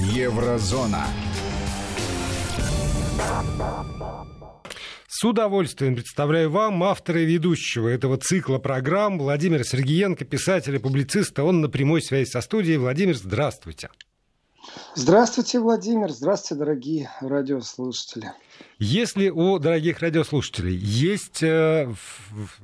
Еврозона. С удовольствием представляю вам автора и ведущего этого цикла программ Владимира Сергеенко, писателя, публициста. Он на прямой связи со студией. Владимир, здравствуйте. Здравствуйте, Владимир. Здравствуйте, дорогие радиослушатели. Если у дорогих радиослушателей есть э,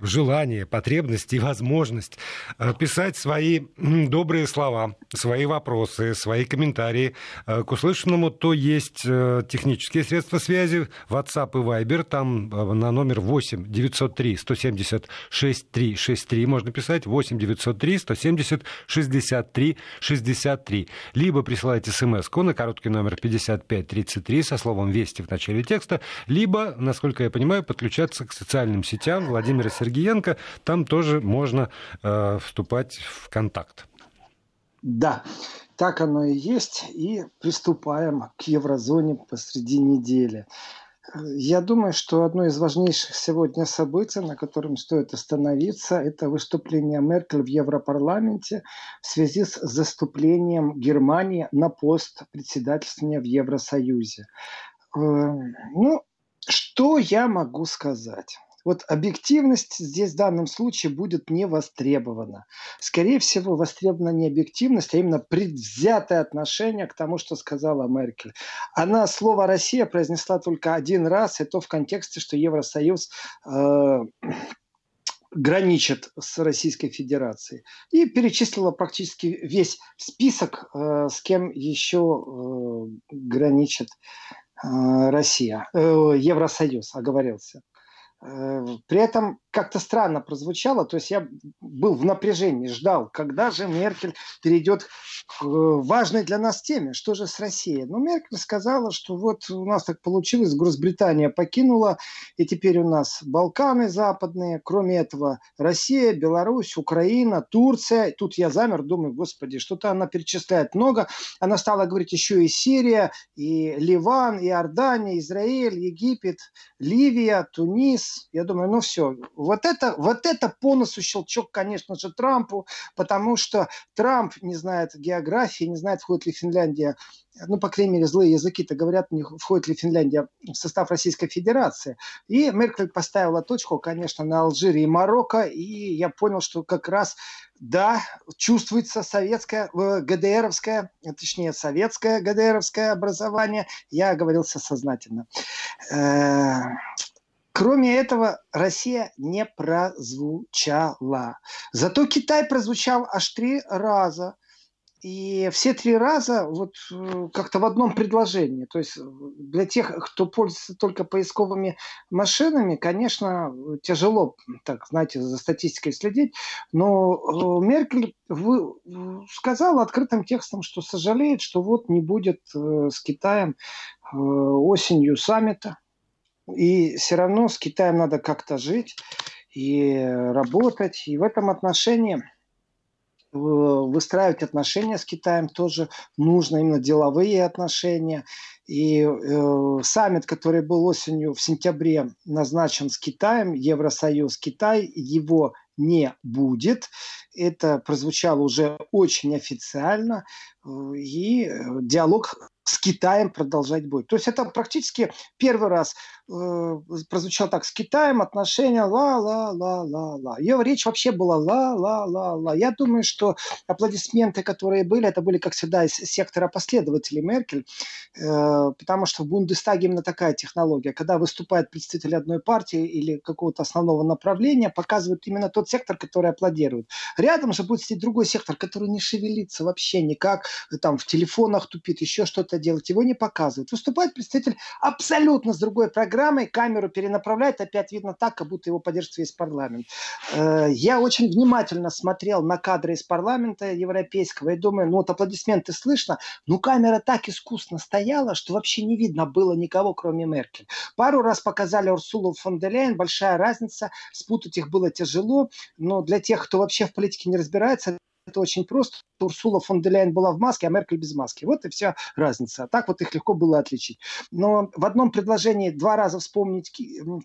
желание, потребность и возможность э, писать свои добрые слова, свои вопросы, свои комментарии э, к услышанному, то есть технические средства связи, WhatsApp и Viber, там на номер 8 903 170 6363 можно писать, 8 903 170 63 63. Либо присылайте смс на короткий номер 5533 со словом «Вести» в начале текста, либо, насколько я понимаю, подключаться к социальным сетям Владимира Сергеенко. Там тоже можно э, вступать в контакт. Да, так оно и есть. И приступаем к еврозоне посреди недели. Я думаю, что одно из важнейших сегодня событий, на котором стоит остановиться, это выступление Меркель в Европарламенте в связи с заступлением Германии на пост председательствования в Евросоюзе. Эм, ну, что я могу сказать? Вот объективность здесь в данном случае будет не востребована. Скорее всего, востребована не объективность, а именно предвзятое отношение к тому, что сказала Меркель. Она слово «Россия» произнесла только один раз, и то в контексте, что Евросоюз э, граничит с Российской Федерацией. И перечислила практически весь список, э, с кем еще э, граничит Россия, э, Евросоюз, оговорился. Э, при этом как-то странно прозвучало, то есть я был в напряжении, ждал, когда же Меркель перейдет к важной для нас теме, что же с Россией. Но Меркель сказала, что вот у нас так получилось, Großбритания покинула, и теперь у нас Балканы западные, кроме этого Россия, Беларусь, Украина, Турция. Тут я замер, думаю, господи, что-то она перечисляет много. Она стала говорить еще и Сирия, и Ливан, и Иордания, Израиль, Египет, Ливия, Тунис. Я думаю, ну все, вот это, вот это по носу щелчок, конечно же, Трампу, потому что Трамп не знает географии, не знает, входит ли Финляндия ну, по крайней мере, злые языки-то говорят, не входит ли Финляндия в состав Российской Федерации. И Меркель поставила точку, конечно, на Алжире и Марокко, и я понял, что как раз, да, чувствуется советское, э, ГДРовское, точнее, советское ГДРовское образование. Я оговорился сознательно. Э, Кроме этого, Россия не прозвучала. Зато Китай прозвучал аж три раза. И все три раза вот э, как-то в одном предложении. То есть для тех, кто пользуется только поисковыми машинами, конечно, тяжело, так, знаете, за статистикой следить. Но э, Меркель сказала открытым текстом, что сожалеет, что вот не будет э, с Китаем осенью саммита и все равно с Китаем надо как-то жить и работать. И в этом отношении э, выстраивать отношения с Китаем тоже нужно, именно деловые отношения. И э, саммит, который был осенью в сентябре назначен с Китаем, Евросоюз Китай, его не будет. Это прозвучало уже очень официально. Э, и диалог с Китаем продолжать будет. То есть это практически первый раз э, прозвучало так, с Китаем отношения ла-ла-ла-ла-ла. Ее речь вообще была ла-ла-ла-ла. Я думаю, что аплодисменты, которые были, это были, как всегда, из сектора последователей Меркель, э, потому что в Бундестаге именно такая технология. Когда выступает представитель одной партии или какого-то основного направления, показывают именно тот сектор, который аплодирует. Рядом же будет сидеть другой сектор, который не шевелится вообще никак, там в телефонах тупит, еще что-то делать, его не показывают. Выступает представитель абсолютно с другой программой, камеру перенаправляет, опять видно так, как будто его поддерживает весь парламент. Э, я очень внимательно смотрел на кадры из парламента европейского и думаю, ну вот аплодисменты слышно, но камера так искусно стояла, что вообще не видно было никого, кроме Меркель. Пару раз показали Урсулу фон де Лейн, большая разница, спутать их было тяжело, но для тех, кто вообще в политике не разбирается, это очень просто. Урсула фон де Ляйен была в маске, а Меркель без маски. Вот и вся разница. Так вот их легко было отличить. Но в одном предложении два раза вспомнить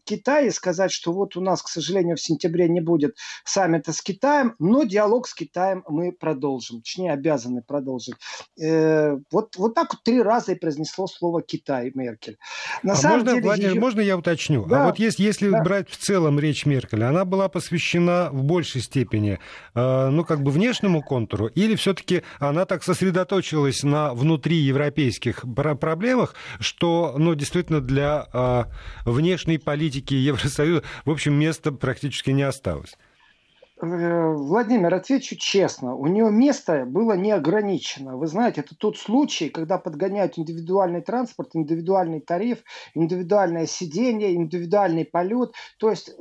Китай и сказать, что вот у нас, к сожалению, в сентябре не будет саммита с Китаем, но диалог с Китаем мы продолжим. Точнее, обязаны продолжить. Э, вот, вот так вот три раза и произнесло слово Китай Меркель. На а самом можно, деле, Владимир, ее... можно я уточню? А да. А вот если, если да. брать в целом речь Меркель, она была посвящена в большей степени, э, ну, как бы внешнему контуру, или все-таки она так сосредоточилась на внутриевропейских проблемах, что, ну, действительно, для э, внешней политики Евросоюза, в общем, места практически не осталось? Э, Владимир, отвечу честно, у нее место было не ограничено. Вы знаете, это тот случай, когда подгоняют индивидуальный транспорт, индивидуальный тариф, индивидуальное сиденье, индивидуальный полет. То есть э,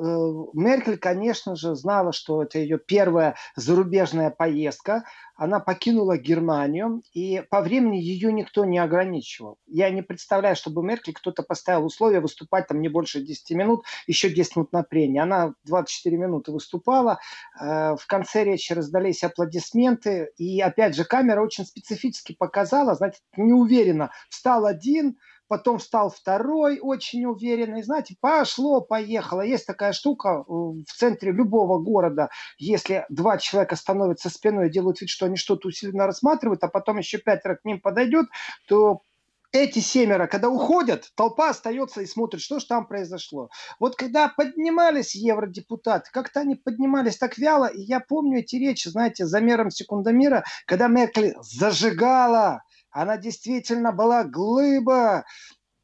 Меркель, конечно же, знала, что это ее первая зарубежная поездка она покинула Германию, и по времени ее никто не ограничивал. Я не представляю, чтобы Меркель кто-то поставил условие выступать там не больше 10 минут, еще 10 минут на прение. Она 24 минуты выступала, э, в конце речи раздались аплодисменты, и опять же камера очень специфически показала, знаете, неуверенно, встал один, потом встал второй очень уверенный, знаете, пошло, поехало. Есть такая штука э, в центре любого города, если два человека становятся спиной и делают вид, что они что-то усиленно рассматривают, а потом еще пятеро к ним подойдет, то эти семеро, когда уходят, толпа остается и смотрит, что же там произошло. Вот когда поднимались евродепутаты, как-то они поднимались так вяло, и я помню эти речи, знаете, замером секундомера, когда Меркель зажигала она действительно была глыба.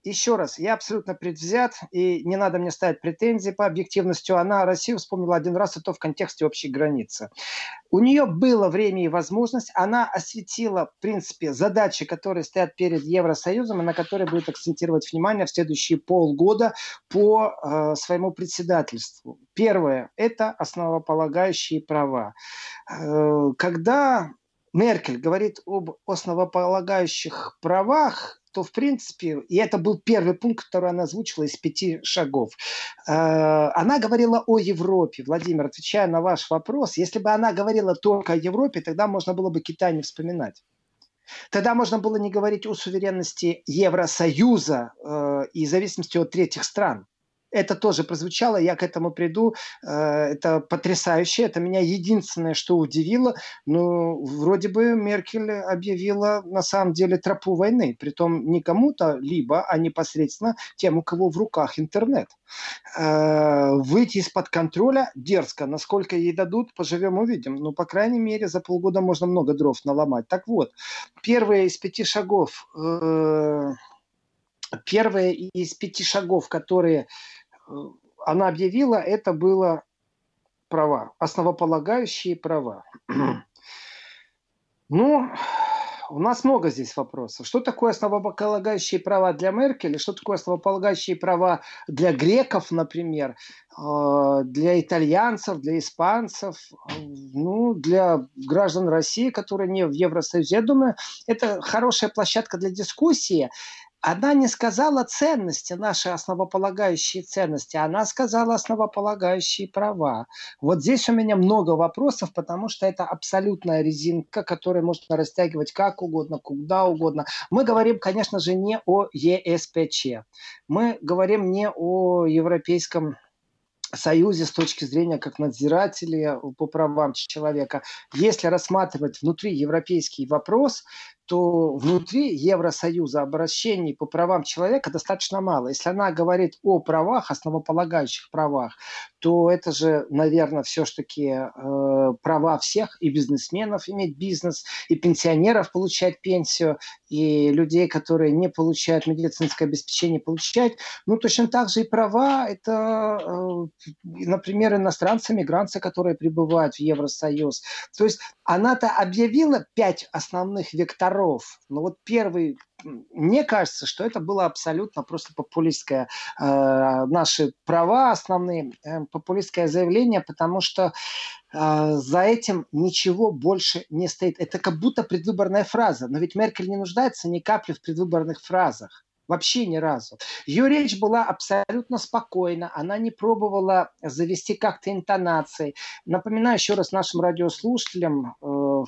Еще раз, я абсолютно предвзят, и не надо мне ставить претензии по объективности. Она Россию вспомнила один раз, и то в контексте общей границы. У нее было время и возможность. Она осветила, в принципе, задачи, которые стоят перед Евросоюзом, и на которые будет акцентировать внимание в следующие полгода по э, своему председательству. Первое – это основополагающие права. Э, когда Меркель говорит об основополагающих правах, то, в принципе, и это был первый пункт, который она озвучила из пяти шагов. Э, она говорила о Европе. Владимир, отвечая на ваш вопрос, если бы она говорила только о Европе, тогда можно было бы Китай не вспоминать. Тогда можно было не говорить о суверенности Евросоюза э, и зависимости от третьих стран это тоже прозвучало, я к этому приду. Э, это потрясающе, это меня единственное, что удивило. Ну, вроде бы Меркель объявила на самом деле тропу войны, притом не кому-то либо, а непосредственно тем, у кого в руках интернет. Э, выйти из-под контроля дерзко, насколько ей дадут, поживем увидим. Ну, по крайней мере, за полгода можно много дров наломать. Так вот, первые из пяти шагов э, первое из пяти шагов, которые она объявила, это было права, основополагающие права. Ну, у нас много здесь вопросов. Что такое основополагающие права для Меркель? Что такое основополагающие права для греков, например, э, для итальянцев, для испанцев, ну, для граждан России, которые не в Евросоюзе? Я думаю, это хорошая площадка для дискуссии она не сказала ценности, наши основополагающие ценности, она сказала основополагающие права. Вот здесь у меня много вопросов, потому что это абсолютная резинка, которую можно растягивать как угодно, куда угодно. Мы говорим, конечно же, не о ЕСПЧ. Мы говорим не о Европейском Союзе с точки зрения как надзирателя по правам человека. Если рассматривать внутри европейский вопрос, то внутри Евросоюза обращений по правам человека достаточно мало. Если она говорит о правах, основополагающих правах, то это же, наверное, все-таки э, права всех, и бизнесменов иметь бизнес, и пенсионеров получать пенсию, и людей, которые не получают медицинское обеспечение, получать. Ну, точно так же и права, это, э, например, иностранцы, мигранты, которые прибывают в Евросоюз. То есть она-то объявила пять основных векторов. Но вот первый, мне кажется, что это было абсолютно просто популистское, э, наши права основные, э, популистское заявление, потому что э, за этим ничего больше не стоит. Это как будто предвыборная фраза. Но ведь Меркель не нуждается ни капли в предвыборных фразах. Вообще ни разу. Ее речь была абсолютно спокойна. Она не пробовала завести как-то интонации. Напоминаю еще раз нашим радиослушателям, э,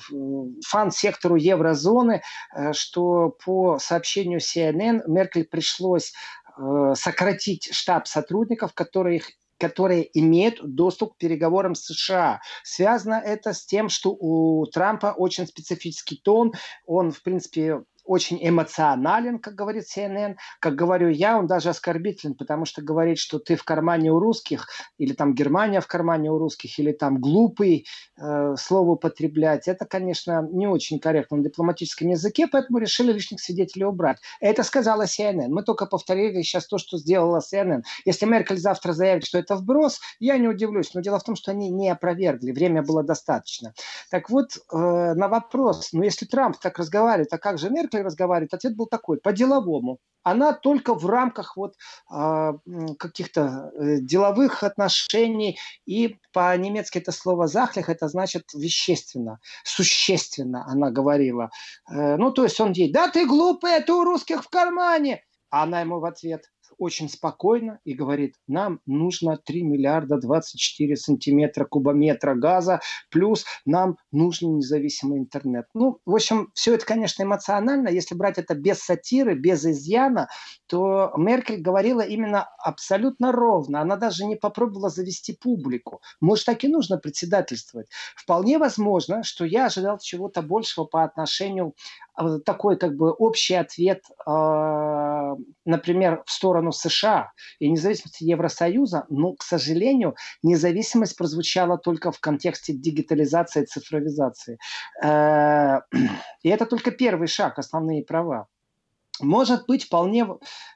фан-сектору еврозоны, э, что по сообщению CNN Меркель пришлось э, сократить штаб сотрудников, которые которые имеют доступ к переговорам с США. Связано это с тем, что у Трампа очень специфический тон. Он, в принципе, очень эмоционален, как говорит CNN. Как говорю я, он даже оскорбителен, потому что говорит, что ты в кармане у русских, или там Германия в кармане у русских, или там глупый э, слово употреблять. Это, конечно, не очень корректно на дипломатическом языке, поэтому решили лишних свидетелей убрать. Это сказала CNN. Мы только повторили сейчас то, что сделала CNN. Если Меркель завтра заявит, что это вброс, я не удивлюсь. Но дело в том, что они не опровергли. Время было достаточно. Так вот, э, на вопрос, ну если Трамп так разговаривает, а как же Меркель? Меркель разговаривает, ответ был такой, по-деловому. Она только в рамках вот э, каких-то деловых отношений, и по-немецки это слово «захлях», это значит вещественно, существенно, она говорила. Э, ну, то есть он ей, да ты глупый, это у русских в кармане. А она ему в ответ, очень спокойно и говорит, нам нужно 3 миллиарда 24 сантиметра кубометра газа, плюс нам нужен независимый интернет. Ну, в общем, все это, конечно, эмоционально. Если брать это без сатиры, без изъяна, то Меркель говорила именно абсолютно ровно. Она даже не попробовала завести публику. Может, так и нужно председательствовать. Вполне возможно, что я ожидал чего-то большего по отношению э, такой как бы общий ответ, э, например, в сторону США и независимости Евросоюза, но, к сожалению, независимость прозвучала только в контексте дигитализации и цифровизации. Э, и это только первый шаг, основные права. Может быть, вполне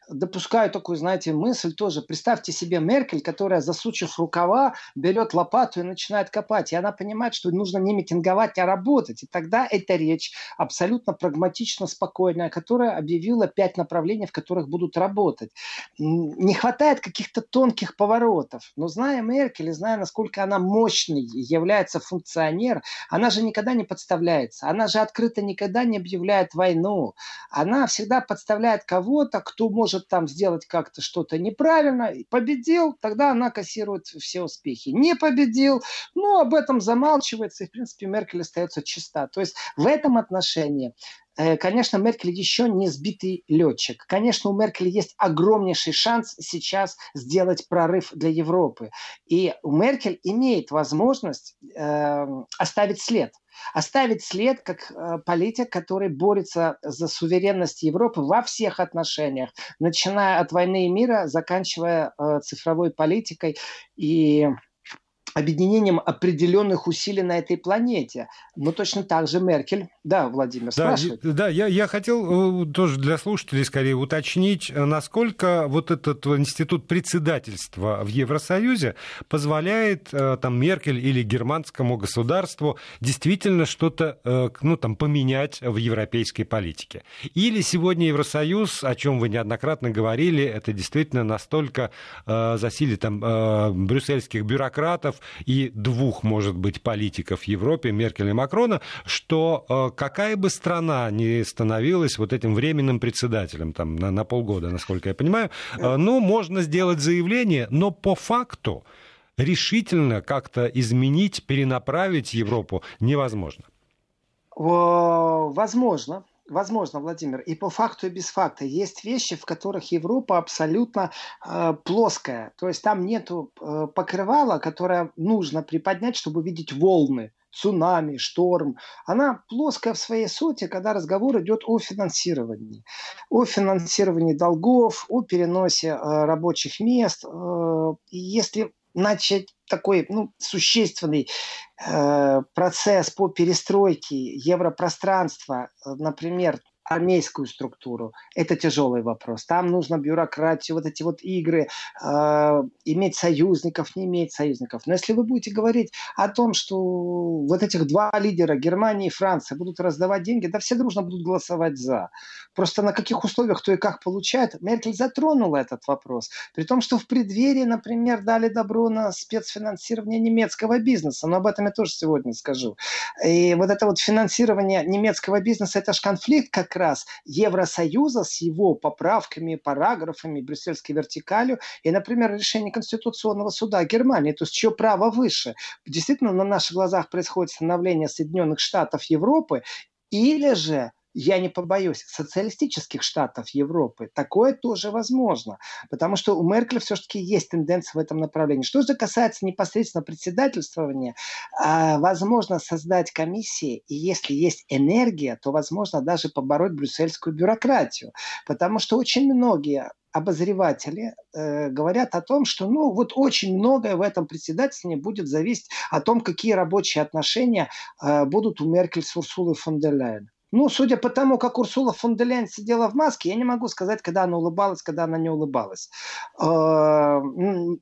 допускаю такую, знаете, мысль тоже. Представьте себе Меркель, которая, засучив рукава, берет лопату и начинает копать. И она понимает, что нужно не митинговать, а работать. И тогда эта речь абсолютно прагматично спокойная, которая объявила пять направлений, в которых будут работать. Не хватает каких-то тонких поворотов. Но зная Меркель, и зная, насколько она мощный является функционер, она же никогда не подставляется. Она же открыто никогда не объявляет войну. Она всегда подставляет кого-то, кто может там сделать как-то что-то неправильно, победил, тогда она кассирует все успехи. Не победил, ну, об этом замалчивается, и, в принципе, Меркель остается чиста. То есть в этом отношении Конечно, Меркель еще не сбитый летчик. Конечно, у Меркель есть огромнейший шанс сейчас сделать прорыв для Европы. И Меркель имеет возможность э, оставить след оставить след как э, политик, который борется за суверенность Европы во всех отношениях, начиная от войны и мира, заканчивая э, цифровой политикой и объединением определенных усилий на этой планете. Но точно так же Меркель. Да, Владимир, да, Да, я, я хотел э, тоже для слушателей скорее уточнить, насколько вот этот институт председательства в Евросоюзе позволяет э, там Меркель или германскому государству действительно что-то э, ну, там, поменять в европейской политике. Или сегодня Евросоюз, о чем вы неоднократно говорили, это действительно настолько засилие там брюссельских бюрократов, и двух, может быть, политиков в Европе, Меркель и Макрона, что э, какая бы страна ни становилась вот этим временным председателем там, на, на полгода, насколько я понимаю, э, ну, можно сделать заявление, но по факту решительно как-то изменить, перенаправить Европу невозможно. Возможно, Возможно, Владимир. И по факту, и без факта. Есть вещи, в которых Европа абсолютно э, плоская. То есть там нет э, покрывала, которое нужно приподнять, чтобы видеть волны цунами, шторм. Она плоская в своей сути, когда разговор идет о финансировании. О финансировании долгов, о переносе э, рабочих мест. Э, если начать такой ну, существенный э, процесс по перестройке европространства, э, например, армейскую структуру, это тяжелый вопрос. Там нужно бюрократию, вот эти вот игры, э, иметь союзников, не иметь союзников. Но если вы будете говорить о том, что вот этих два лидера, Германия и Франция, будут раздавать деньги, да все дружно будут голосовать за. Просто на каких условиях кто и как получает, Меркель затронула этот вопрос. При том, что в преддверии, например, дали добро на спецфинансирование немецкого бизнеса, но об этом я тоже сегодня скажу. И вот это вот финансирование немецкого бизнеса, это же конфликт как как раз Евросоюза с его поправками, параграфами, брюссельской вертикалью и, например, решение Конституционного суда Германии, то есть чье право выше. Действительно, на наших глазах происходит становление Соединенных Штатов Европы, или же я не побоюсь, социалистических штатов Европы. Такое тоже возможно, потому что у Меркель все-таки есть тенденция в этом направлении. Что же касается непосредственно председательствования, а, возможно создать комиссии, и если есть энергия, то возможно даже побороть брюссельскую бюрократию, потому что очень многие обозреватели э, говорят о том, что ну вот очень многое в этом председательстве будет зависеть о том, какие рабочие отношения э, будут у Меркель с Урсулой фон дер Ляйен. Ну, судя по тому, как Урсула фон де Ляйен сидела в маске, я не могу сказать, когда она улыбалась, когда она не улыбалась. Э,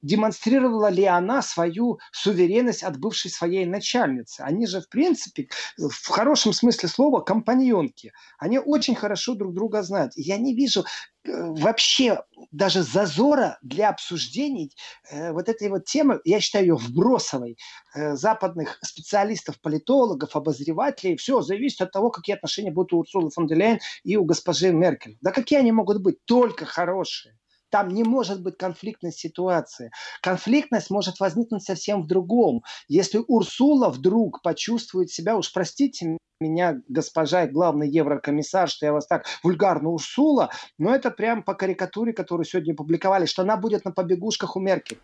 демонстрировала ли она свою суверенность от бывшей своей начальницы? Они же, в принципе, в хорошем смысле слова, компаньонки. Они очень хорошо друг друга знают. Я не вижу вообще даже зазора для обсуждений э, вот этой вот темы, я считаю ее вбросовой, э, западных специалистов, политологов, обозревателей, все зависит от того, какие отношения будут у Урсулы фон де Лейн и у госпожи Меркель. Да какие они могут быть? Только хорошие. Там не может быть конфликтной ситуации. Конфликтность может возникнуть совсем в другом. Если Урсула вдруг почувствует себя, уж простите меня, госпожа главный еврокомиссар, что я вас так вульгарно Урсула, но это прям по карикатуре, которую сегодня публиковали, что она будет на побегушках у Меркель.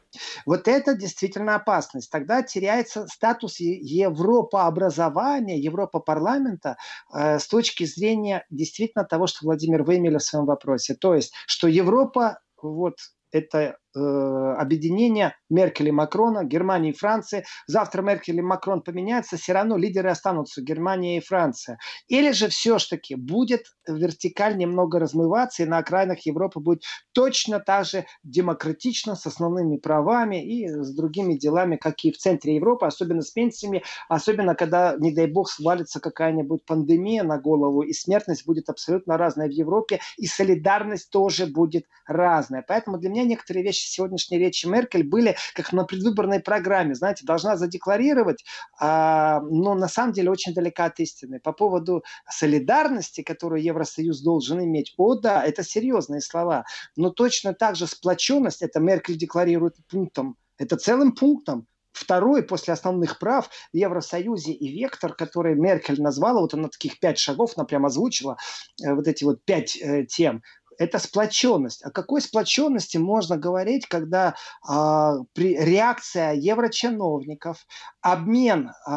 Вот это действительно опасность. Тогда теряется статус Европа-образования, Европа-парламента э, с точки зрения действительно того, что Владимир вымели в своем вопросе. То есть, что Европа вот это э, объединение Меркель и Макрона, Германии и Франции. Завтра Меркель и Макрон поменяются, все равно лидеры останутся Германия и Франция. Или же все-таки будет вертикаль немного размываться, и на окраинах Европы будет точно так же демократично, с основными правами и с другими делами, как и в центре Европы, особенно с пенсиями, особенно когда, не дай бог, свалится какая-нибудь пандемия на голову, и смертность будет абсолютно разная в Европе, и солидарность тоже будет разная. Поэтому для меня некоторые вещи сегодняшней речи Меркель были как на предвыборной программе, знаете, должна задекларировать, а, но на самом деле очень далека от истины. По поводу солидарности, которую Евросоюз должен иметь, о да, это серьезные слова, но точно так же сплоченность, это Меркель декларирует пунктом, это целым пунктом, Второй, после основных прав в Евросоюзе и вектор, который Меркель назвала, вот она таких пять шагов, она прямо озвучила, э, вот эти вот пять э, тем это сплоченность. О какой сплоченности можно говорить, когда э, при, реакция еврочиновников, обмен э,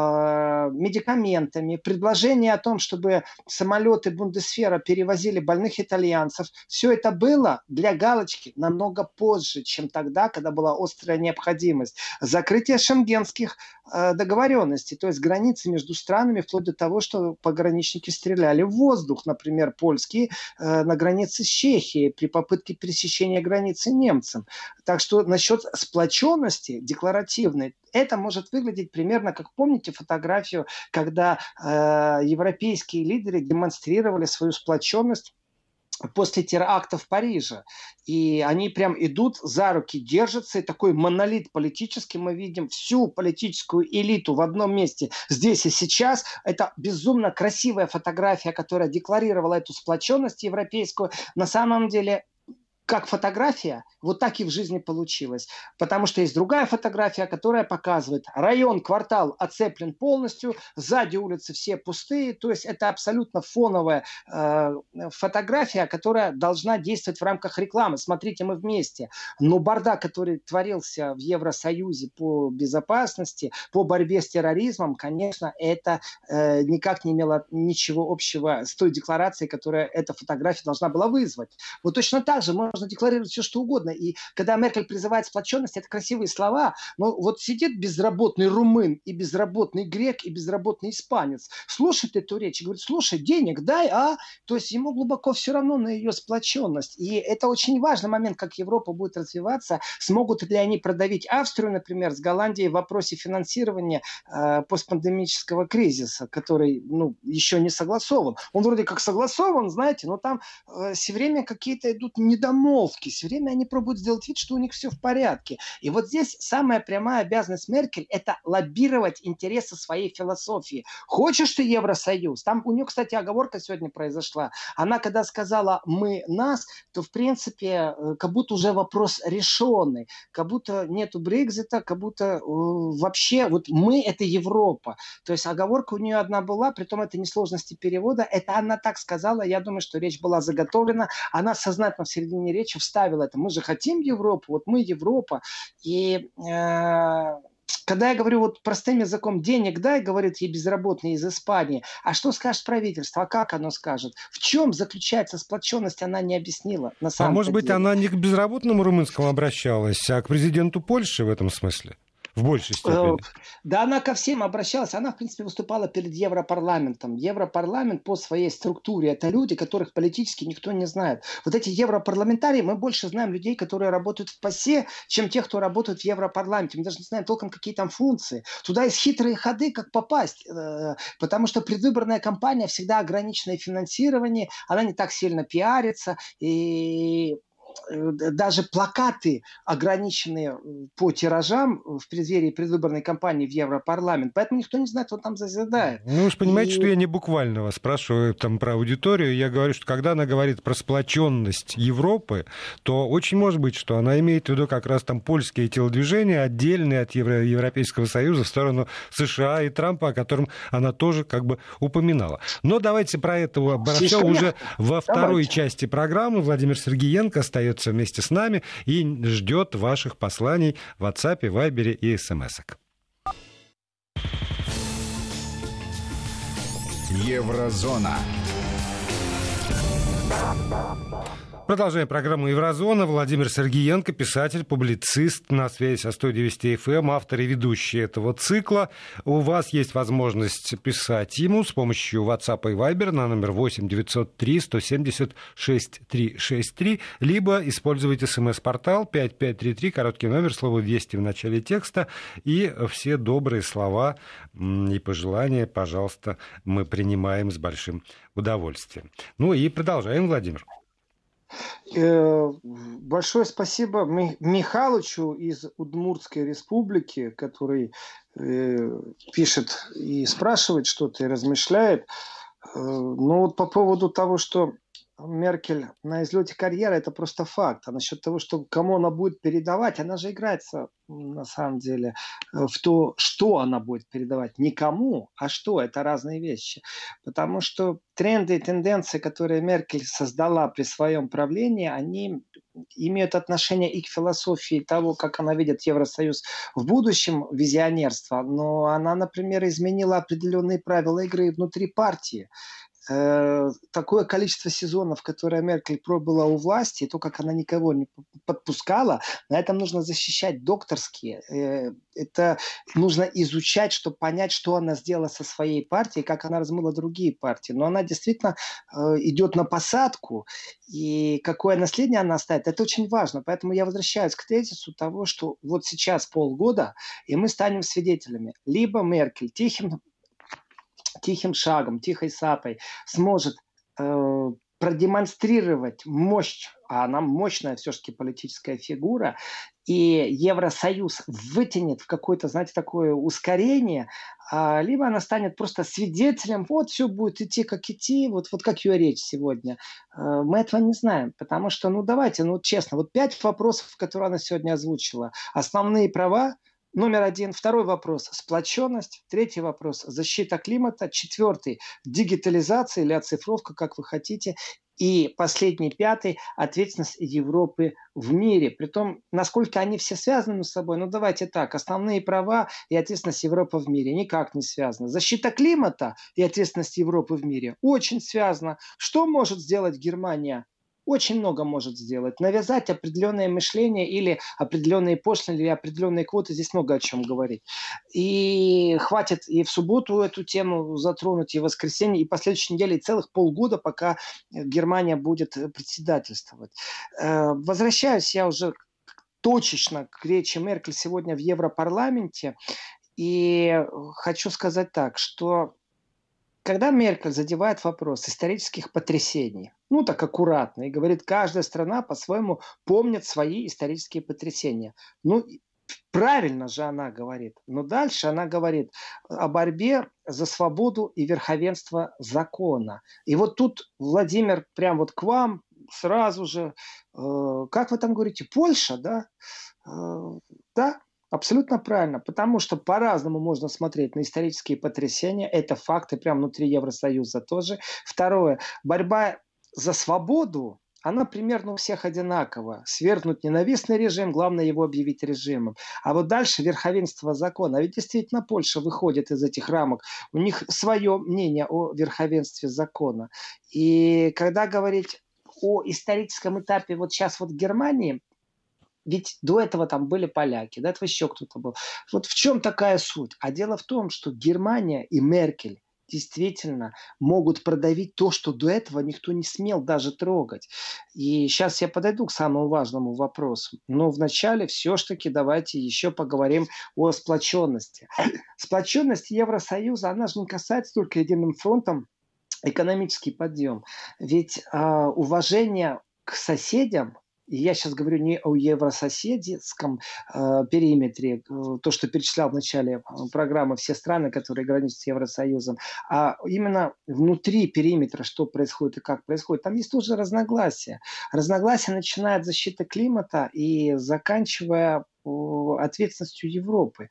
медикаментами, предложение о том, чтобы самолеты Бундесфера перевозили больных итальянцев, все это было для галочки намного позже, чем тогда, когда была острая необходимость. Закрытие шенгенских э, договоренностей, то есть границы между странами, вплоть до того, что пограничники стреляли в воздух, например, польские э, на границе с Чехией Чехии при попытке пересечения границы немцам. Так что насчет сплоченности декларативной, это может выглядеть примерно как помните фотографию, когда э, европейские лидеры демонстрировали свою сплоченность после теракта в Париже. И они прям идут за руки, держатся, и такой монолит политический мы видим, всю политическую элиту в одном месте, здесь и сейчас. Это безумно красивая фотография, которая декларировала эту сплоченность европейскую. На самом деле как фотография, вот так и в жизни получилось. Потому что есть другая фотография, которая показывает район, квартал оцеплен полностью, сзади улицы все пустые. То есть это абсолютно фоновая э, фотография, которая должна действовать в рамках рекламы. Смотрите, мы вместе. Но бардак, который творился в Евросоюзе по безопасности, по борьбе с терроризмом, конечно, это э, никак не имело ничего общего с той декларацией, которая эта фотография должна была вызвать. Вот точно так же можно можно декларировать все, что угодно. И когда Меркель призывает сплоченность, это красивые слова, но вот сидит безработный румын и безработный грек и безработный испанец, слушает эту речь и говорит, слушай, денег дай, а? То есть ему глубоко все равно на ее сплоченность. И это очень важный момент, как Европа будет развиваться, смогут ли они продавить Австрию, например, с Голландией в вопросе финансирования э, постпандемического кризиса, который ну, еще не согласован. Он вроде как согласован, знаете, но там э, все время какие-то идут недомолвки обстановки. Все время они пробуют сделать вид, что у них все в порядке. И вот здесь самая прямая обязанность Меркель – это лоббировать интересы своей философии. Хочешь ты Евросоюз? Там у нее, кстати, оговорка сегодня произошла. Она когда сказала «мы нас», то, в принципе, э, как будто уже вопрос решенный. Как будто нету Брекзита, как будто э, вообще вот мы – это Европа. То есть оговорка у нее одна была, при том это не сложности перевода. Это она так сказала. Я думаю, что речь была заготовлена. Она сознательно в середине речи вставила это. Мы же хотим Европу, вот мы Европа. И э, когда я говорю вот простым языком, денег дай, говорит ей безработный из Испании, а что скажет правительство, а как оно скажет? В чем заключается сплоченность, она не объяснила. На самом а может быть, она не к безработному румынскому обращалась, а к президенту Польши в этом смысле? В большей степени. Э, да, она ко всем обращалась. Она, в принципе, выступала перед Европарламентом. Европарламент по своей структуре – это люди, которых политически никто не знает. Вот эти европарламентарии, мы больше знаем людей, которые работают в ПАСЕ, чем тех, кто работает в Европарламенте. Мы даже не знаем толком, какие там функции. Туда есть хитрые ходы, как попасть. Э, потому что предвыборная кампания всегда ограниченное финансирование, она не так сильно пиарится. И даже плакаты, ограниченные по тиражам в преддверии предвыборной кампании в Европарламент. Поэтому никто не знает, кто там зазидает. Ну, вы же понимаете, И... что я не буквально вас спрашиваю там про аудиторию. Я говорю, что когда она говорит про сплоченность Европы, то очень может быть, что она имеет в виду как раз там польские телодвижения, отдельные от Евро- Европейского Союза в сторону США и Трампа, о котором она тоже как бы упоминала. Но давайте про это обо уже во второй давайте. части программы. Владимир Сергеенко остается вместе с нами и ждет ваших посланий в WhatsApp, Viber и смс -ок. Еврозона. Продолжаем программу «Еврозона». Владимир Сергеенко, писатель, публицист, на связи со студией Вести ФМ, эм, автор и ведущий этого цикла. У вас есть возможность писать ему с помощью WhatsApp и Viber на номер 8 903 170 6363, либо используйте смс-портал 5533, короткий номер, слово «Вести» в начале текста, и все добрые слова и пожелания, пожалуйста, мы принимаем с большим удовольствием. Ну и продолжаем, Владимир. Э, большое спасибо Михалычу из Удмуртской республики, который э, пишет и спрашивает что-то и размышляет. Э, но вот по поводу того, что Меркель на излете карьеры, это просто факт. А насчет того, что кому она будет передавать, она же играется на самом деле э, в то, что она будет передавать. Не кому, а что. Это разные вещи. Потому что тренды и тенденции, которые Меркель создала при своем правлении, они имеют отношение и к философии того, как она видит Евросоюз в будущем, визионерства. Но она, например, изменила определенные правила игры внутри партии. Э, такое количество сезонов, которые Меркель пробыла у власти, и то, как она никого не подпускала, на этом нужно защищать докторские. Э, это нужно изучать, чтобы понять, что она сделала со своей партией, как она размыла другие партии. Но она действительно э, идет на посадку, и какое наследие она оставит, это очень важно. Поэтому я возвращаюсь к тезису того, что вот сейчас полгода, и мы станем свидетелями. Либо Меркель тихим тихим шагом, тихой сапой сможет э, продемонстрировать мощь, а она мощная все-таки политическая фигура, и Евросоюз вытянет в какое-то, знаете, такое ускорение, а, либо она станет просто свидетелем, вот все будет идти как идти, вот, вот как ее речь сегодня. А, мы этого не знаем, потому что, ну давайте, ну честно, вот пять вопросов, которые она сегодня озвучила. Основные права, Номер один. Второй вопрос – сплоченность. Третий вопрос – защита климата. Четвертый – дигитализация или оцифровка, как вы хотите. И последний, пятый – ответственность Европы в мире. Притом, насколько они все связаны с собой, ну давайте так, основные права и ответственность Европы в мире никак не связаны. Защита климата и ответственность Европы в мире очень связана. Что может сделать Германия очень много может сделать. Навязать определенное мышление или определенные пошлины, или определенные квоты, здесь много о чем говорить. И хватит и в субботу эту тему затронуть, и в воскресенье, и последующей неделе, и целых полгода, пока Германия будет председательствовать. Э, возвращаюсь я уже точечно к речи Меркель сегодня в Европарламенте. И хочу сказать так, что когда Меркель задевает вопрос исторических потрясений – ну так аккуратно, и говорит, каждая страна по-своему помнит свои исторические потрясения. Ну, правильно же она говорит. Но дальше она говорит о борьбе за свободу и верховенство закона. И вот тут, Владимир, прям вот к вам сразу же, э, как вы там говорите, Польша, да? Э, да, Абсолютно правильно, потому что по-разному можно смотреть на исторические потрясения. Это факты прямо внутри Евросоюза тоже. Второе, борьба за свободу, она примерно у всех одинакова. Свергнуть ненавистный режим, главное его объявить режимом. А вот дальше верховенство закона. А ведь действительно Польша выходит из этих рамок. У них свое мнение о верховенстве закона. И когда говорить о историческом этапе вот сейчас вот Германии, ведь до этого там были поляки, до этого еще кто-то был. Вот в чем такая суть? А дело в том, что Германия и Меркель действительно могут продавить то, что до этого никто не смел даже трогать. И сейчас я подойду к самому важному вопросу. Но вначале все-таки давайте еще поговорим о сплоченности. Сплоченность Евросоюза, она же не касается только единым фронтом экономический подъем. Ведь э, уважение к соседям я сейчас говорю не о еврососедском э, периметре, э, то, что перечислял в начале э, программы все страны, которые граничат с Евросоюзом, а именно внутри периметра, что происходит и как происходит. Там есть тоже разногласия. Разногласия начиная от защиты климата и заканчивая ответственностью Европы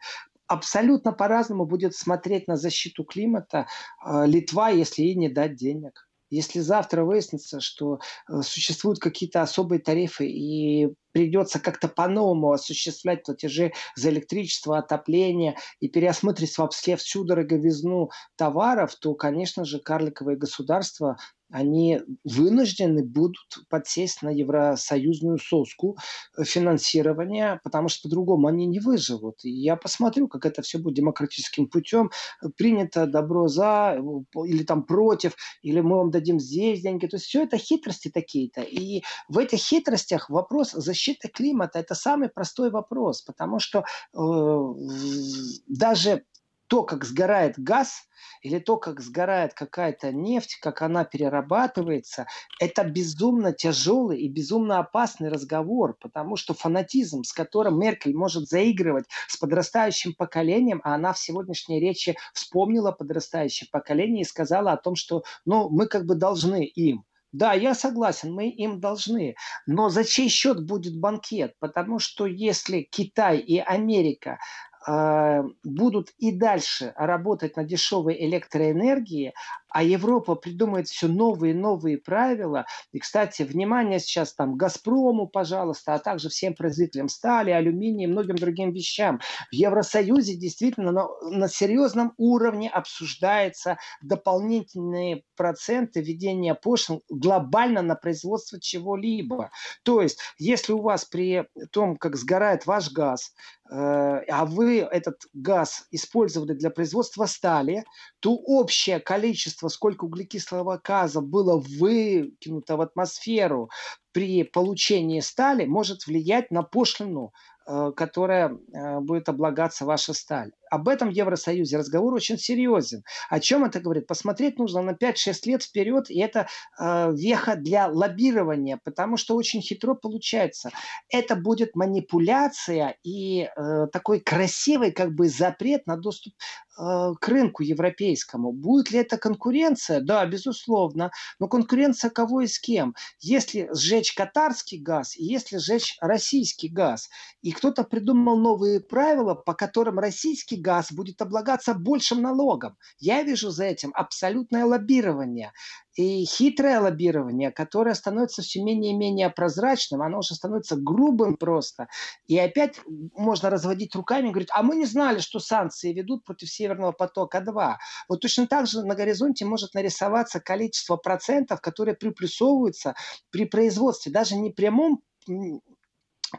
абсолютно по-разному будет смотреть на защиту климата э, Литва, если ей не дать денег. Если завтра выяснится, что э, существуют какие-то особые тарифы и придется как-то по-новому осуществлять платежи за электричество, отопление и переосмыслить вообще всю дороговизну товаров, то, конечно же, карликовые государства они вынуждены будут подсесть на евросоюзную соску финансирования, потому что по-другому они не выживут. И я посмотрю, как это все будет демократическим путем. Принято добро за или там против, или мы вам дадим здесь деньги. То есть все это хитрости такие-то. И в этих хитростях вопрос защиты климата – это самый простой вопрос, потому что э, даже то, как сгорает газ, или то, как сгорает какая-то нефть, как она перерабатывается, это безумно тяжелый и безумно опасный разговор, потому что фанатизм, с которым Меркель может заигрывать с подрастающим поколением, а она в сегодняшней речи вспомнила подрастающее поколение и сказала о том, что ну, мы как бы должны им. Да, я согласен, мы им должны. Но за чей счет будет банкет? Потому что если Китай и Америка будут и дальше работать на дешевой электроэнергии, а Европа придумает все новые и новые правила. И, кстати, внимание сейчас там Газпрому, пожалуйста, а также всем производителям стали, алюминия и многим другим вещам. В Евросоюзе действительно на, на серьезном уровне обсуждается дополнительные проценты введения пошлин глобально на производство чего-либо. То есть, если у вас при том, как сгорает ваш газ, э, а вы этот газ использовали для производства стали, то общее количество количество, сколько углекислого газа было выкинуто в атмосферу при получении стали, может влиять на пошлину Э, которая э, будет облагаться ваша сталь. Об этом Евросоюзе разговор очень серьезен. О чем это говорит? Посмотреть нужно на 5-6 лет вперед, и это э, веха для лоббирования, потому что очень хитро получается. Это будет манипуляция и э, такой красивый как бы запрет на доступ э, к рынку европейскому. Будет ли это конкуренция? Да, безусловно. Но конкуренция кого и с кем? Если сжечь катарский газ, и если сжечь российский газ. И кто-то придумал новые правила, по которым российский газ будет облагаться большим налогом. Я вижу за этим абсолютное лоббирование и хитрое лоббирование, которое становится все менее и менее прозрачным, оно уже становится грубым просто. И опять можно разводить руками и говорить, а мы не знали, что санкции ведут против Северного потока-2. Вот точно так же на горизонте может нарисоваться количество процентов, которые приплюсовываются при производстве, даже не прямом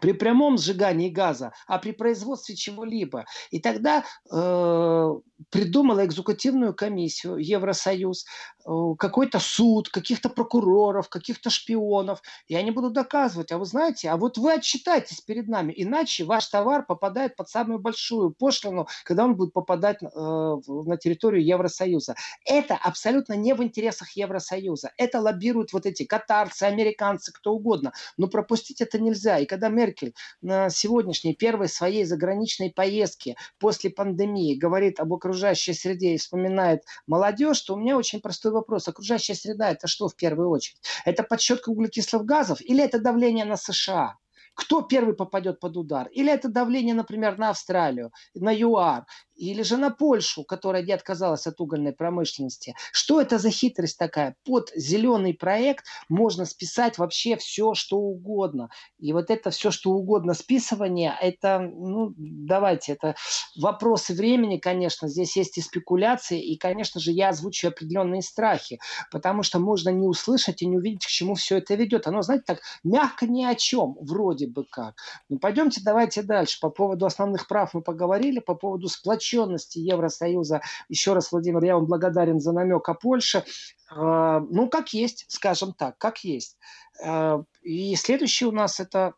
при прямом сжигании газа, а при производстве чего-либо. И тогда э, придумала экзекутивную комиссию Евросоюз, э, какой-то суд, каких-то прокуроров, каких-то шпионов, и они будут доказывать, а вы знаете, а вот вы отчитайтесь перед нами, иначе ваш товар попадает под самую большую пошлину, когда он будет попадать э, на территорию Евросоюза. Это абсолютно не в интересах Евросоюза. Это лоббируют вот эти катарцы, американцы, кто угодно. Но пропустить это нельзя. И когда Меркель на сегодняшней первой своей заграничной поездке после пандемии говорит об окружающей среде и вспоминает молодежь, то у меня очень простой вопрос. Окружающая среда это что в первую очередь? Это подсчетка углекислых газов или это давление на США? Кто первый попадет под удар. Или это давление, например, на Австралию, на ЮАР, или же на Польшу, которая не отказалась от угольной промышленности. Что это за хитрость такая? Под зеленый проект можно списать вообще все, что угодно. И вот это все, что угодно списывание, это, ну, давайте, это вопросы времени, конечно. Здесь есть и спекуляции, и, конечно же, я озвучу определенные страхи, потому что можно не услышать и не увидеть, к чему все это ведет. Оно, знаете, так мягко ни о чем, вроде бы как. Ну, пойдемте, давайте дальше. По поводу основных прав мы поговорили, по поводу сплоченности Евросоюза. Еще раз, Владимир, я вам благодарен за намек о Польше. А, ну, как есть, скажем так, как есть. А, и следующий у нас это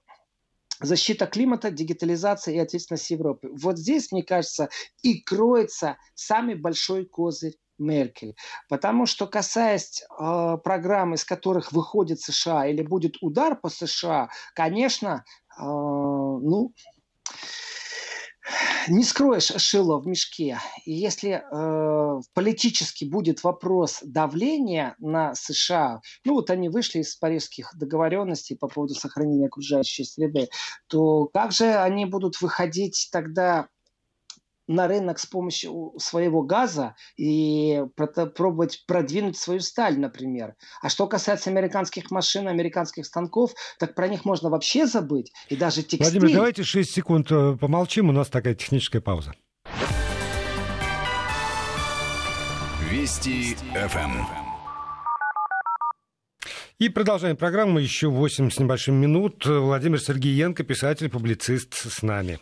защита климата, дигитализация и ответственность Европы. Вот здесь, мне кажется, и кроется самый большой козырь Меркель. Потому что, касаясь э, программ, из которых выходит США или будет удар по США, конечно, э, ну, не скроешь шило в мешке. И если э, политически будет вопрос давления на США, ну вот они вышли из парижских договоренностей по поводу сохранения окружающей среды, то как же они будут выходить тогда на рынок с помощью своего газа и пробовать продвинуть свою сталь, например. А что касается американских машин, американских станков, так про них можно вообще забыть. И даже текстиль... Владимир, давайте 6 секунд э, помолчим, у нас такая техническая пауза. Вести ФМ. И продолжаем программу. Еще 8 с небольшим минут. Владимир Сергеенко, писатель, публицист с нами.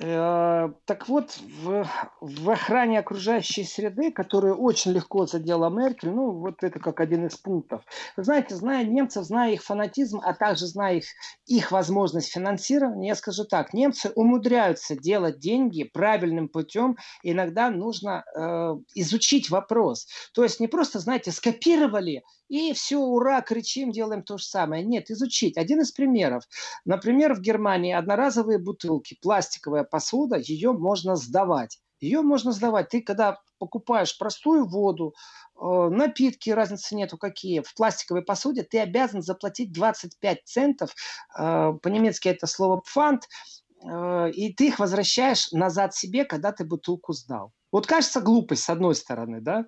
Э, так вот, в, в охране окружающей среды, которую очень легко задела Меркель, ну, вот это как один из пунктов. Вы знаете, зная немцев, зная их фанатизм, а также зная их, их возможность финансирования, я скажу так, немцы умудряются делать деньги правильным путем, иногда нужно э, изучить вопрос. То есть не просто, знаете, скопировали и все, ура, кричим, делаем то же самое. Нет, изучить. Один из примеров. Например, в Германии одноразовые бутылки, пластиковая посуда, ее можно сдавать. Ее можно сдавать. Ты когда покупаешь простую воду, э, напитки, разницы нету какие, в пластиковой посуде, ты обязан заплатить 25 центов, э, по-немецки это слово «пфант», и ты их возвращаешь назад себе, когда ты бутылку сдал. Вот кажется глупость с одной стороны, да,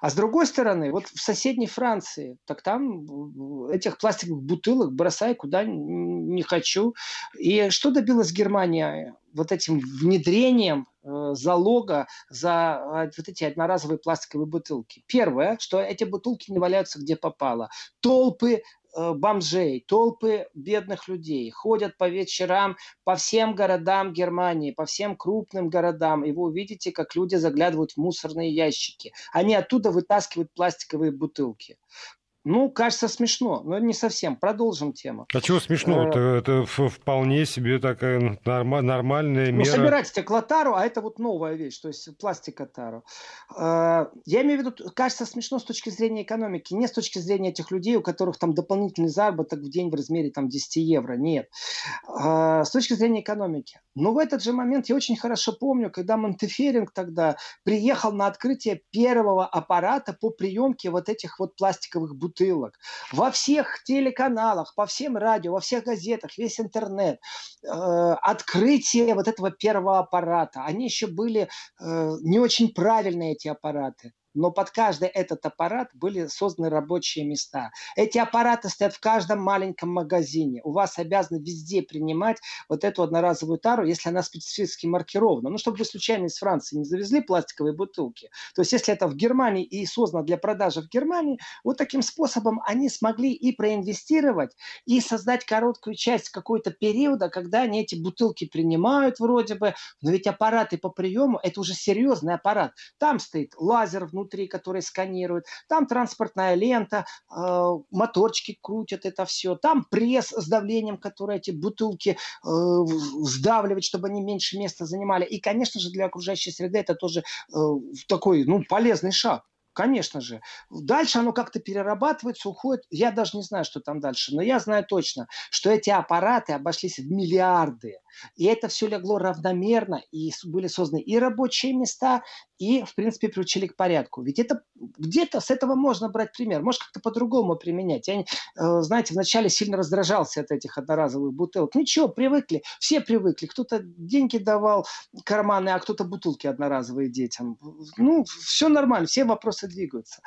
а с другой стороны, вот в соседней Франции, так там этих пластиковых бутылок бросай куда не хочу. И что добилась Германия вот этим внедрением э, залога за э, вот эти одноразовые пластиковые бутылки? Первое, что эти бутылки не валяются где попало. Толпы Э, бомжей, толпы бедных людей ходят по вечерам по всем городам Германии, по всем крупным городам, и вы увидите, как люди заглядывают в мусорные ящики. Они оттуда вытаскивают пластиковые бутылки. Ну, кажется, смешно, но не совсем. Продолжим тему. А чего смешно? Это, это вполне себе такая нормальная ну, мера. Ну, собирать стеклотару, а это вот новая вещь, то есть пластикотару. Э, я имею в виду, кажется смешно с точки зрения экономики, не с точки зрения этих людей, у которых там дополнительный заработок в день в размере там 10 евро, нет. Э, с точки зрения экономики. Но в этот же момент я очень хорошо помню, когда Монтеферинг тогда приехал на открытие первого аппарата по приемке вот этих вот пластиковых бутылок бутылок. Во всех телеканалах, по всем радио, во всех газетах, весь интернет. Э, открытие вот этого первого аппарата. Они еще были э, не очень правильные, эти аппараты. Но под каждый этот аппарат были созданы рабочие места. Эти аппараты стоят в каждом маленьком магазине. У вас обязаны везде принимать вот эту одноразовую тару, если она специфически маркирована. Ну, чтобы вы случайно из Франции не завезли пластиковые бутылки. То есть, если это в Германии и создано для продажи в Германии, вот таким способом они смогли и проинвестировать, и создать короткую часть какой-то периода, когда они эти бутылки принимают вроде бы, но ведь аппараты по приему – это уже серьезный аппарат. Там стоит лазер внутри, который сканирует, там транспортная лента, э, моторчики крутят это все, там пресс с давлением, который эти бутылки э, сдавливает, чтобы они меньше места занимали. И, конечно же, для окружающей среды это тоже э, такой ну, полезный шаг. Конечно же. Дальше оно как-то перерабатывается, уходит. Я даже не знаю, что там дальше. Но я знаю точно, что эти аппараты обошлись в миллиарды. И это все легло равномерно. И были созданы и рабочие места, и, в принципе, приучили к порядку. Ведь это где-то с этого можно брать пример. Может, как-то по-другому применять. Я, э, знаете, вначале сильно раздражался от этих одноразовых бутылок. Ничего, привыкли. Все привыкли. Кто-то деньги давал карманы, а кто-то бутылки одноразовые детям. Ну, все нормально. Все вопросы двигаются.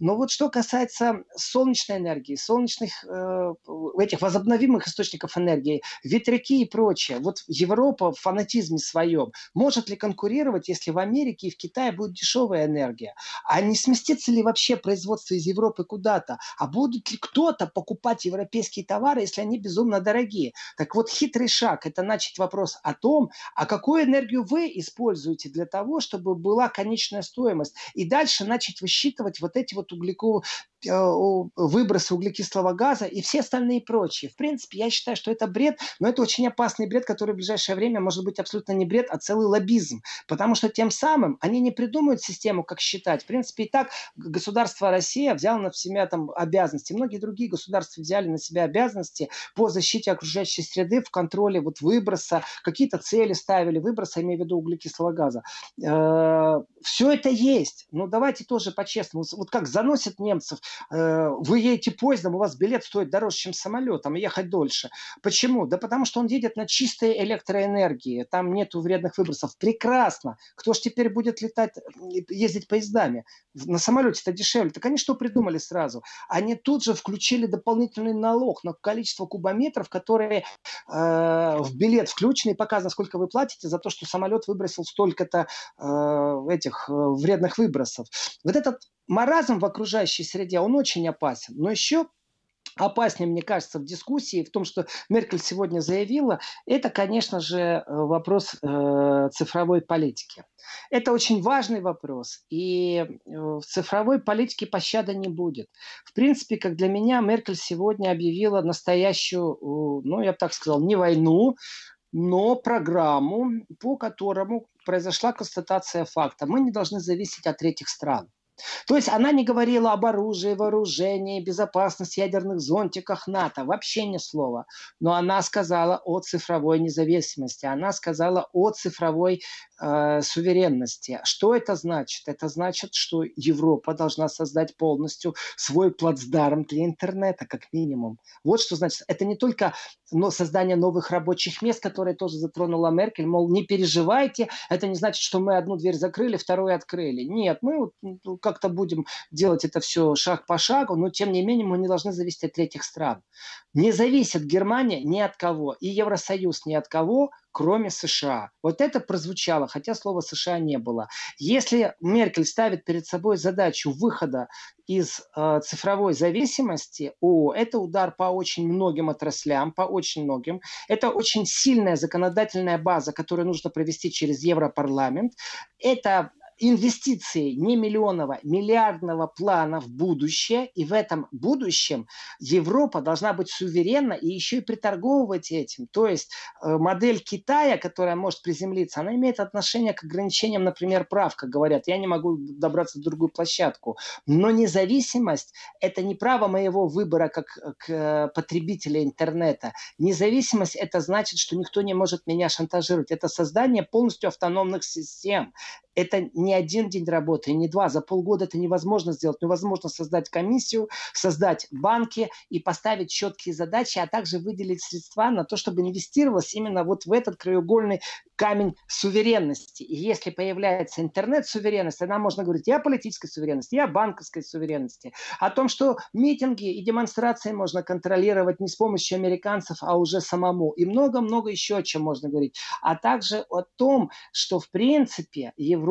Но вот что касается солнечной энергии, солнечных э, этих возобновимых источников энергии, ветряки и прочее. Вот Европа в фанатизме своем может ли конкурировать, если в Америке и в Китае Китая будет дешевая энергия. А не сместится ли вообще производство из Европы куда-то? А будет ли кто-то покупать европейские товары, если они безумно дорогие? Так вот, хитрый шаг – это начать вопрос о том, а какую энергию вы используете для того, чтобы была конечная стоимость. И дальше начать высчитывать вот эти вот углековые выбросы углекислого газа и все остальные прочие. В принципе, я считаю, что это бред, но это очень опасный бред, который в ближайшее время может быть абсолютно не бред, а целый лоббизм. Потому что тем самым они не придумают систему, как считать. В принципе, и так государство Россия взяло на себя там обязанности. Многие другие государства взяли на себя обязанности по защите окружающей среды в контроле вот выброса, какие-то цели ставили, выброса, имею в виду углекислого газа. Э, все это есть. Но давайте тоже по-честному. Вот как заносят немцев Э, вы едете поездом, у вас билет стоит дороже, чем самолетом, ехать дольше. Почему? Да потому что он едет на чистой электроэнергии, там нету вредных выбросов. Прекрасно. Кто ж теперь будет летать, ездить поездами? На самолете это дешевле. Так они что придумали сразу? Они тут же включили дополнительный налог на количество кубометров, которые э, в билет включены, и показано, сколько вы платите за то, что самолет выбросил столько-то э, этих э, вредных выбросов. Вот этот маразм в окружающей среде, он очень опасен. Но еще опаснее, мне кажется, в дискуссии, в том, что Меркель сегодня заявила, это, конечно же, э, вопрос э, цифровой политики. Это очень важный вопрос, и э, в цифровой политике пощады не будет. В принципе, как для меня, Меркель сегодня объявила настоящую, ну, я бы так сказал, не войну, но программу, по которому произошла констатация факта. Мы не должны зависеть от третьих стран. То есть она не говорила об оружии, вооружении, безопасности, ядерных зонтиках НАТО, вообще ни слова. Но она сказала о цифровой независимости, она сказала о цифровой э, суверенности. Что это значит? Это значит, что Европа должна создать полностью свой плацдарм для интернета, как минимум. Вот что значит. Это не только но создание новых рабочих мест, которые тоже затронула Меркель, мол, не переживайте, это не значит, что мы одну дверь закрыли, вторую открыли. Нет, мы ну, как-то будем делать это все шаг по шагу, но тем не менее мы не должны зависеть от третьих стран. Не зависит Германия ни от кого, и Евросоюз ни от кого, кроме США. Вот это прозвучало, хотя слова США не было. Если Меркель ставит перед собой задачу выхода из э, цифровой зависимости, о, это удар по очень многим отраслям, по очень многим. Это очень сильная законодательная база, которую нужно провести через Европарламент. Это инвестиции не миллионного, миллиардного плана в будущее, и в этом будущем Европа должна быть суверенна и еще и приторговывать этим. То есть э, модель Китая, которая может приземлиться, она имеет отношение к ограничениям, например, прав, как говорят, я не могу добраться в другую площадку. Но независимость – это не право моего выбора как к э, потребителя интернета. Независимость – это значит, что никто не может меня шантажировать. Это создание полностью автономных систем. Это не один день работы, не два. За полгода это невозможно сделать. Невозможно создать комиссию, создать банки и поставить четкие задачи, а также выделить средства на то, чтобы инвестировалось именно вот в этот краеугольный камень суверенности. И если появляется интернет-суверенность, тогда можно говорить и о политической суверенности, и о банковской суверенности, о том, что митинги и демонстрации можно контролировать не с помощью американцев, а уже самому. И много-много еще о чем можно говорить. А также о том, что в принципе Европа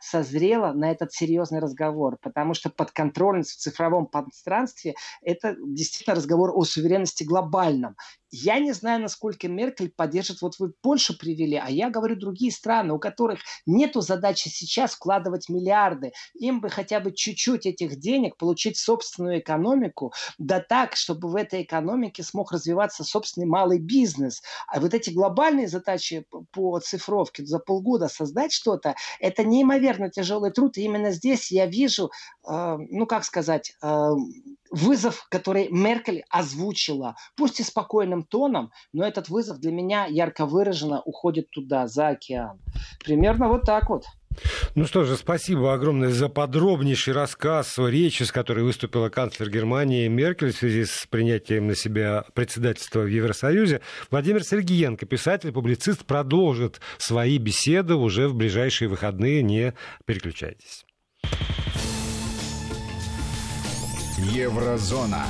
созрела на этот серьезный разговор, потому что подконтрольность в цифровом пространстве – это действительно разговор о суверенности глобальном. Я не знаю, насколько Меркель поддержит. Вот вы Польшу привели, а я говорю другие страны, у которых нет задачи сейчас вкладывать миллиарды. Им бы хотя бы чуть-чуть этих денег получить собственную экономику, да так, чтобы в этой экономике смог развиваться собственный малый бизнес. А вот эти глобальные задачи по цифровке за полгода создать что-то, это неимоверно тяжелый труд. И именно здесь я вижу, э, ну как сказать, э, вызов, который Меркель озвучила, пусть и спокойным тоном, но этот вызов для меня ярко выраженно уходит туда, за океан. Примерно вот так вот. Ну что же, спасибо огромное за подробнейший рассказ речи, с которой выступила канцлер Германии Меркель в связи с принятием на себя председательства в Евросоюзе. Владимир Сергеенко, писатель, публицист, продолжит свои беседы уже в ближайшие выходные. Не переключайтесь. Еврозона.